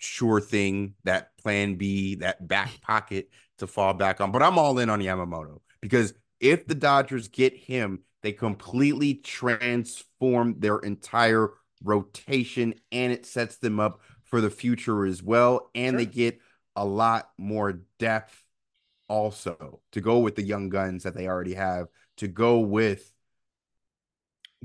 sure thing, that plan B, that back pocket to fall back on. But I'm all in on Yamamoto because if the Dodgers get him, they completely transform their entire rotation and it sets them up for the future as well. And sure. they get a lot more depth also to go with the young guns that they already have, to go with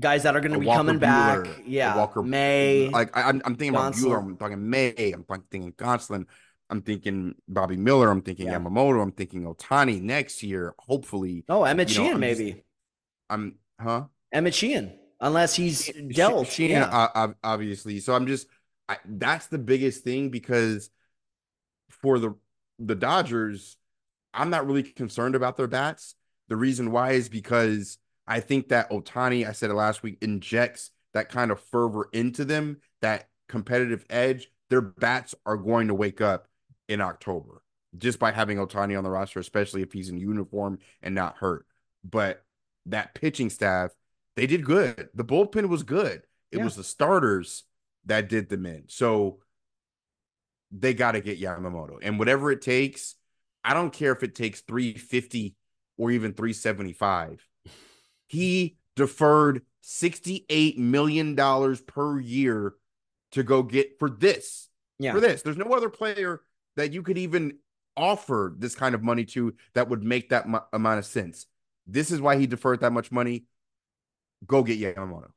guys that are going to be Walker coming Buehler, back. Yeah, Walker May. Like I, am thinking about Buehler. I'm talking May. I'm thinking Gonsolin. I'm thinking Bobby Miller. I'm thinking yeah. Yamamoto. I'm thinking Ohtani next year. Hopefully. Oh, Emmett Sheehan, know, maybe. Just, I'm huh? Emmett Sheehan, unless he's dealt. Sheehan, yeah. uh, obviously. So I'm just. I, that's the biggest thing because for the the Dodgers, I'm not really concerned about their bats. The reason why is because I think that Ohtani, I said it last week, injects that kind of fervor into them, that competitive edge. Their bats are going to wake up in October just by having Ohtani on the roster, especially if he's in uniform and not hurt. But that pitching staff, they did good. The bullpen was good. It yeah. was the starters that did them in. So they got to get Yamamoto. And whatever it takes, I don't care if it takes 350 or even 375 he deferred $68 million per year to go get for this. Yeah. For this. There's no other player that you could even offer this kind of money to that would make that m- amount of sense. This is why he deferred that much money. Go get Yamamoto.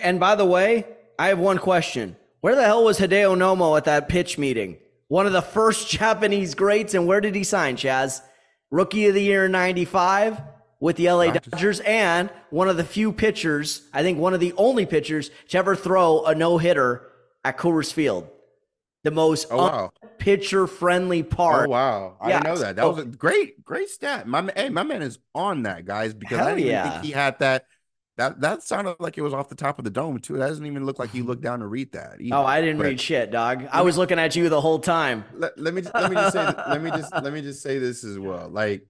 And by the way, I have one question. Where the hell was Hideo Nomo at that pitch meeting? One of the first (laughs) Japanese greats, and where did he sign, Chaez? Rookie of the year in 95? with the LA Dodgers. Dodgers and one of the few pitchers, I think one of the only pitchers to ever throw a no hitter at Coors Field. The most oh, wow. pitcher friendly part. Oh wow. I yeah. didn't know that. That was a great, great stat. My hey, my man is on that, guys, because Hell I didn't yeah. think he had that. That that sounded like it was off the top of the dome too. It doesn't even look like you (laughs) looked down to read that. Either. Oh, I didn't but, read shit, dog. (laughs) I was looking at you the whole time. Let, let me let me just say (laughs) let me just let me just say this as well. Like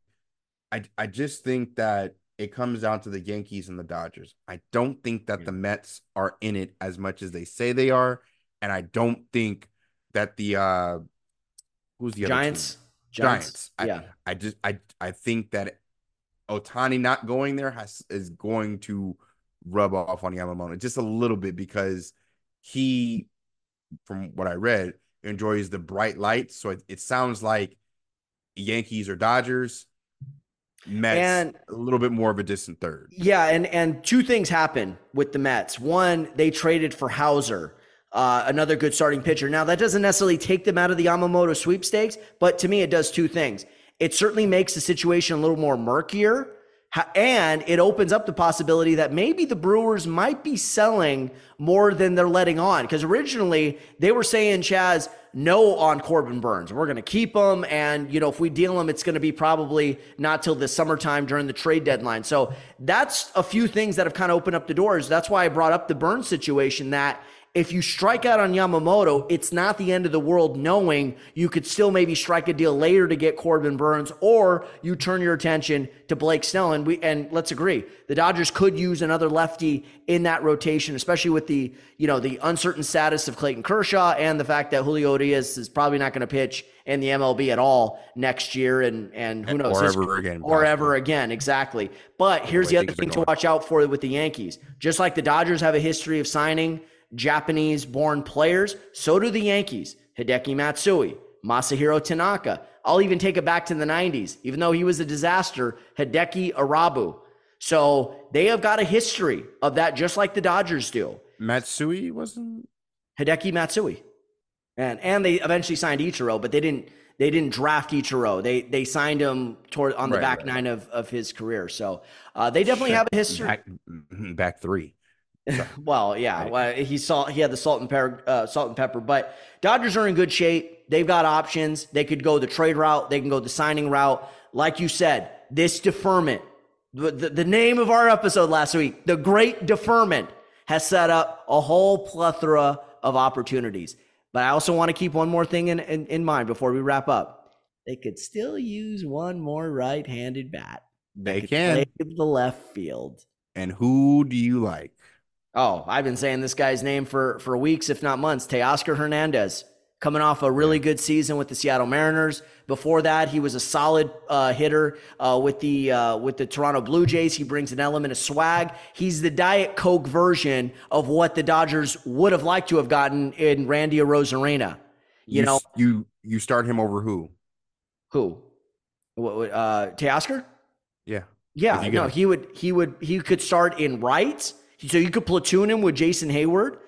I I just think that it comes down to the Yankees and the Dodgers. I don't think that the Mets are in it as much as they say they are, and I don't think that the uh who's the Giants? Giants. Giants. Yeah. I, I just I I think that Ohtani not going there has is going to rub off on Yamamoto just a little bit because he, from what I read, enjoys the bright lights. So it, it sounds like Yankees or Dodgers Mets and, a little bit more of a distant third. Yeah, and and two things happen with the Mets. One, they traded for Houser, uh, another good starting pitcher. Now that doesn't necessarily take them out of the Yamamoto sweepstakes, but to me, it does two things. It certainly makes the situation a little more murkier and it opens up the possibility that maybe the Brewers might be selling more than they're letting on. Because originally they were saying, Chaez, no on Corbin Burnes. We're going to keep him. And, you know, if we deal him, it's going to be probably not till the summertime during the trade deadline. So that's a few things that have kind of opened up the doors. That's why I brought up the Burnes situation that if you strike out on Yamamoto, it's not the end of the world knowing you could still maybe strike a deal later to get Corbin Burnes, or you turn your attention to Blake Snell. And we and let's agree, the Dodgers could use another lefty in that rotation, especially with the you know the uncertain status of Clayton Kershaw and the fact that Julio Diaz is probably not going to pitch in the MLB at all next year, and and who knows, or ever again, or ever again, exactly. But here's the other thing to watch out for with the Yankees. Just like the Dodgers have a history of signing Japanese born players. So do the Yankees. Hideki Matsui, Masahiro Tanaka. I'll even take it back to the 90s. Even though he was a disaster, Hideki Irabu. So they have got a history of that, just like the Dodgers do. Matsui wasn't Hideki Matsui, and and they eventually signed Ichiro, but they didn't they didn't draft Ichiro. They they signed him toward on the right, back right. nine of, of his career. So uh, they definitely have a history. Back, back three. (laughs) well, yeah, right. well, he saw he had the salt and pepper, uh, salt and pepper, but Dodgers are in good shape. They've got options. They could go the trade route. They can go the signing route. Like you said, this deferment, the, the, the name of our episode last week, the great deferment, has set up a whole plethora of opportunities. But I also want to keep one more thing in, in, in mind before we wrap up. They could still use one more right-handed bat. They can play the left field. And who do you like? Oh, I've been saying this guy's name for for weeks, if not months. Teoscar Hernandez, coming off a really good season with the Seattle Mariners. Before that, he was a solid uh, hitter uh, with the uh, with the Toronto Blue Jays. He brings an element of swag. He's the Diet Coke version of what the Dodgers would have liked to have gotten in Randy Arozarena. You, you know, you you start him over who? Who? Uh, Teoscar? Yeah. Yeah. No, he would. He would. He could start in right. So you could platoon him with Jason Heyward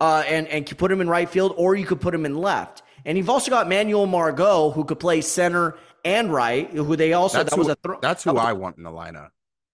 uh, and and put him in right field, or you could put him in left. And you've also got Manuel Margot, who could play center and right. Who they also that's that who, was a th- that's who I want in the lineup.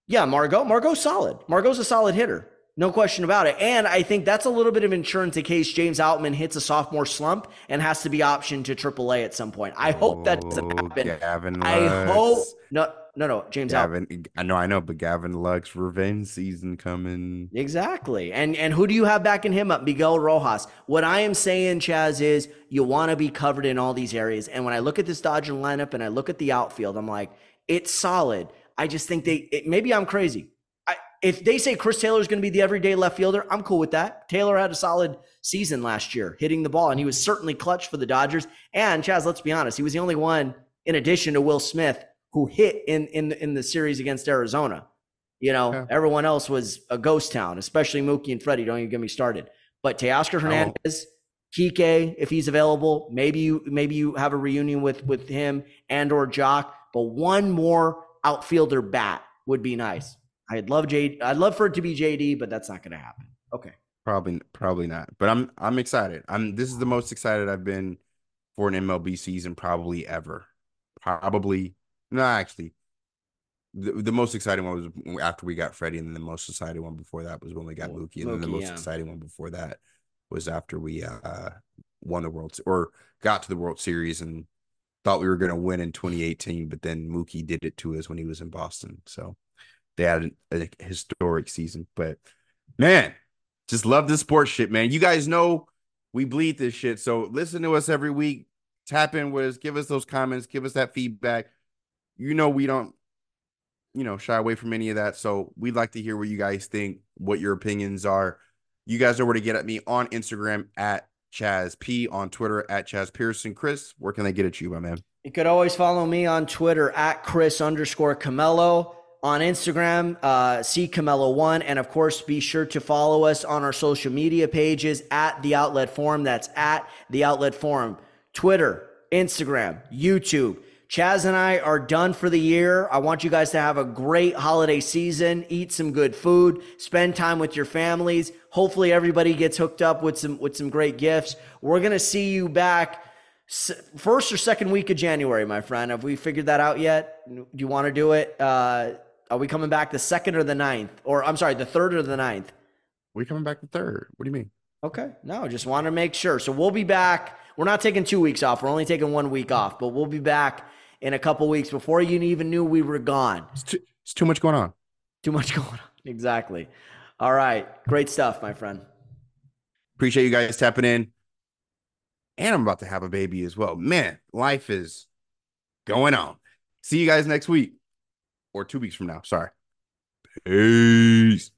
Yeah, Margot. Margot's solid. Margot's a solid hitter. No question about it. And I think that's a little bit of insurance in case James Outman hits a sophomore slump and has to be optioned to AAA at some point. I hope that doesn't oh, happen. Gavin I hope no no no James Gavin. I know I know, but Gavin Lux revenge season coming. Exactly. And and who do you have backing him up? Miguel Rojas. What I am saying, Chaez, is you want to be covered in all these areas. And when I look at this Dodger lineup and I look at the outfield, I'm like, it's solid. I just think they it, maybe I'm crazy if they say Chris Taylor is going to be the everyday left fielder, I'm cool with that. Taylor had a solid season last year hitting the ball, and he was certainly clutch for the Dodgers. And Chaez, let's be honest, he was the only one, in addition to Will Smith, who hit in in in the series against Arizona. You know, yeah. everyone else was a ghost town, especially Mookie and Freddie. Don't even get me started. But Teoscar oh. Hernandez, oh. Kike, if he's available, maybe you maybe you have a reunion with with him and or Joc. But one more outfielder bat would be nice. I'd love J. I'd love for it to be JD, but that's not going to happen. Okay. Probably, probably not. But I'm, I'm excited. I'm. This is the most excited I've been for an MLB season probably ever. Probably, no, actually, the, the most exciting one was after we got Freddie, and then the most exciting one before that was when we got Mookie, and then the most yeah. exciting one before that was after we uh won the World or got to the World Series and thought we were going to win in 2018, but then Mookie did it to us when he was in Boston. So they had a historic season. But man, just love this sports shit, man. You guys know we bleed this shit. So listen to us every week. Tap in with us, give us those comments, give us that feedback. You know, we don't, you know, shy away from any of that. So we'd like to hear what you guys think, what your opinions are. You guys know where to get at me on Instagram at Chaez P, on Twitter at Chaez Pearson. Chris, where can they get at you, my man? You could always follow me on Twitter at Chris underscore camello on Instagram, uh, see camello One, and of course, be sure to follow us on our social media pages at the Outlet Forum. That's at the Outlet Forum, Twitter, Instagram, YouTube. Chaez and I are done for the year. I want you guys to have a great holiday season, eat some good food, spend time with your families. Hopefully, everybody gets hooked up with some with some great gifts. We're gonna see you back first or second week of January, my friend. Have we figured that out yet? Do you want to do it? Uh, are we coming back the second or the ninth? Or I'm sorry, the third or the ninth? We coming back the third. What do you mean? Okay. No, just want to make sure. So we'll be back. We're not taking two weeks off. We're only taking one week off, but we'll be back in a couple weeks before you even knew we were gone. It's too, it's too much going on. Too much (laughs) going on. Exactly. All right. Great stuff, my friend. Appreciate you guys tapping in. And I'm about to have a baby as well. Man, life is going on. See you guys next week or two weeks from now. Sorry. Peace.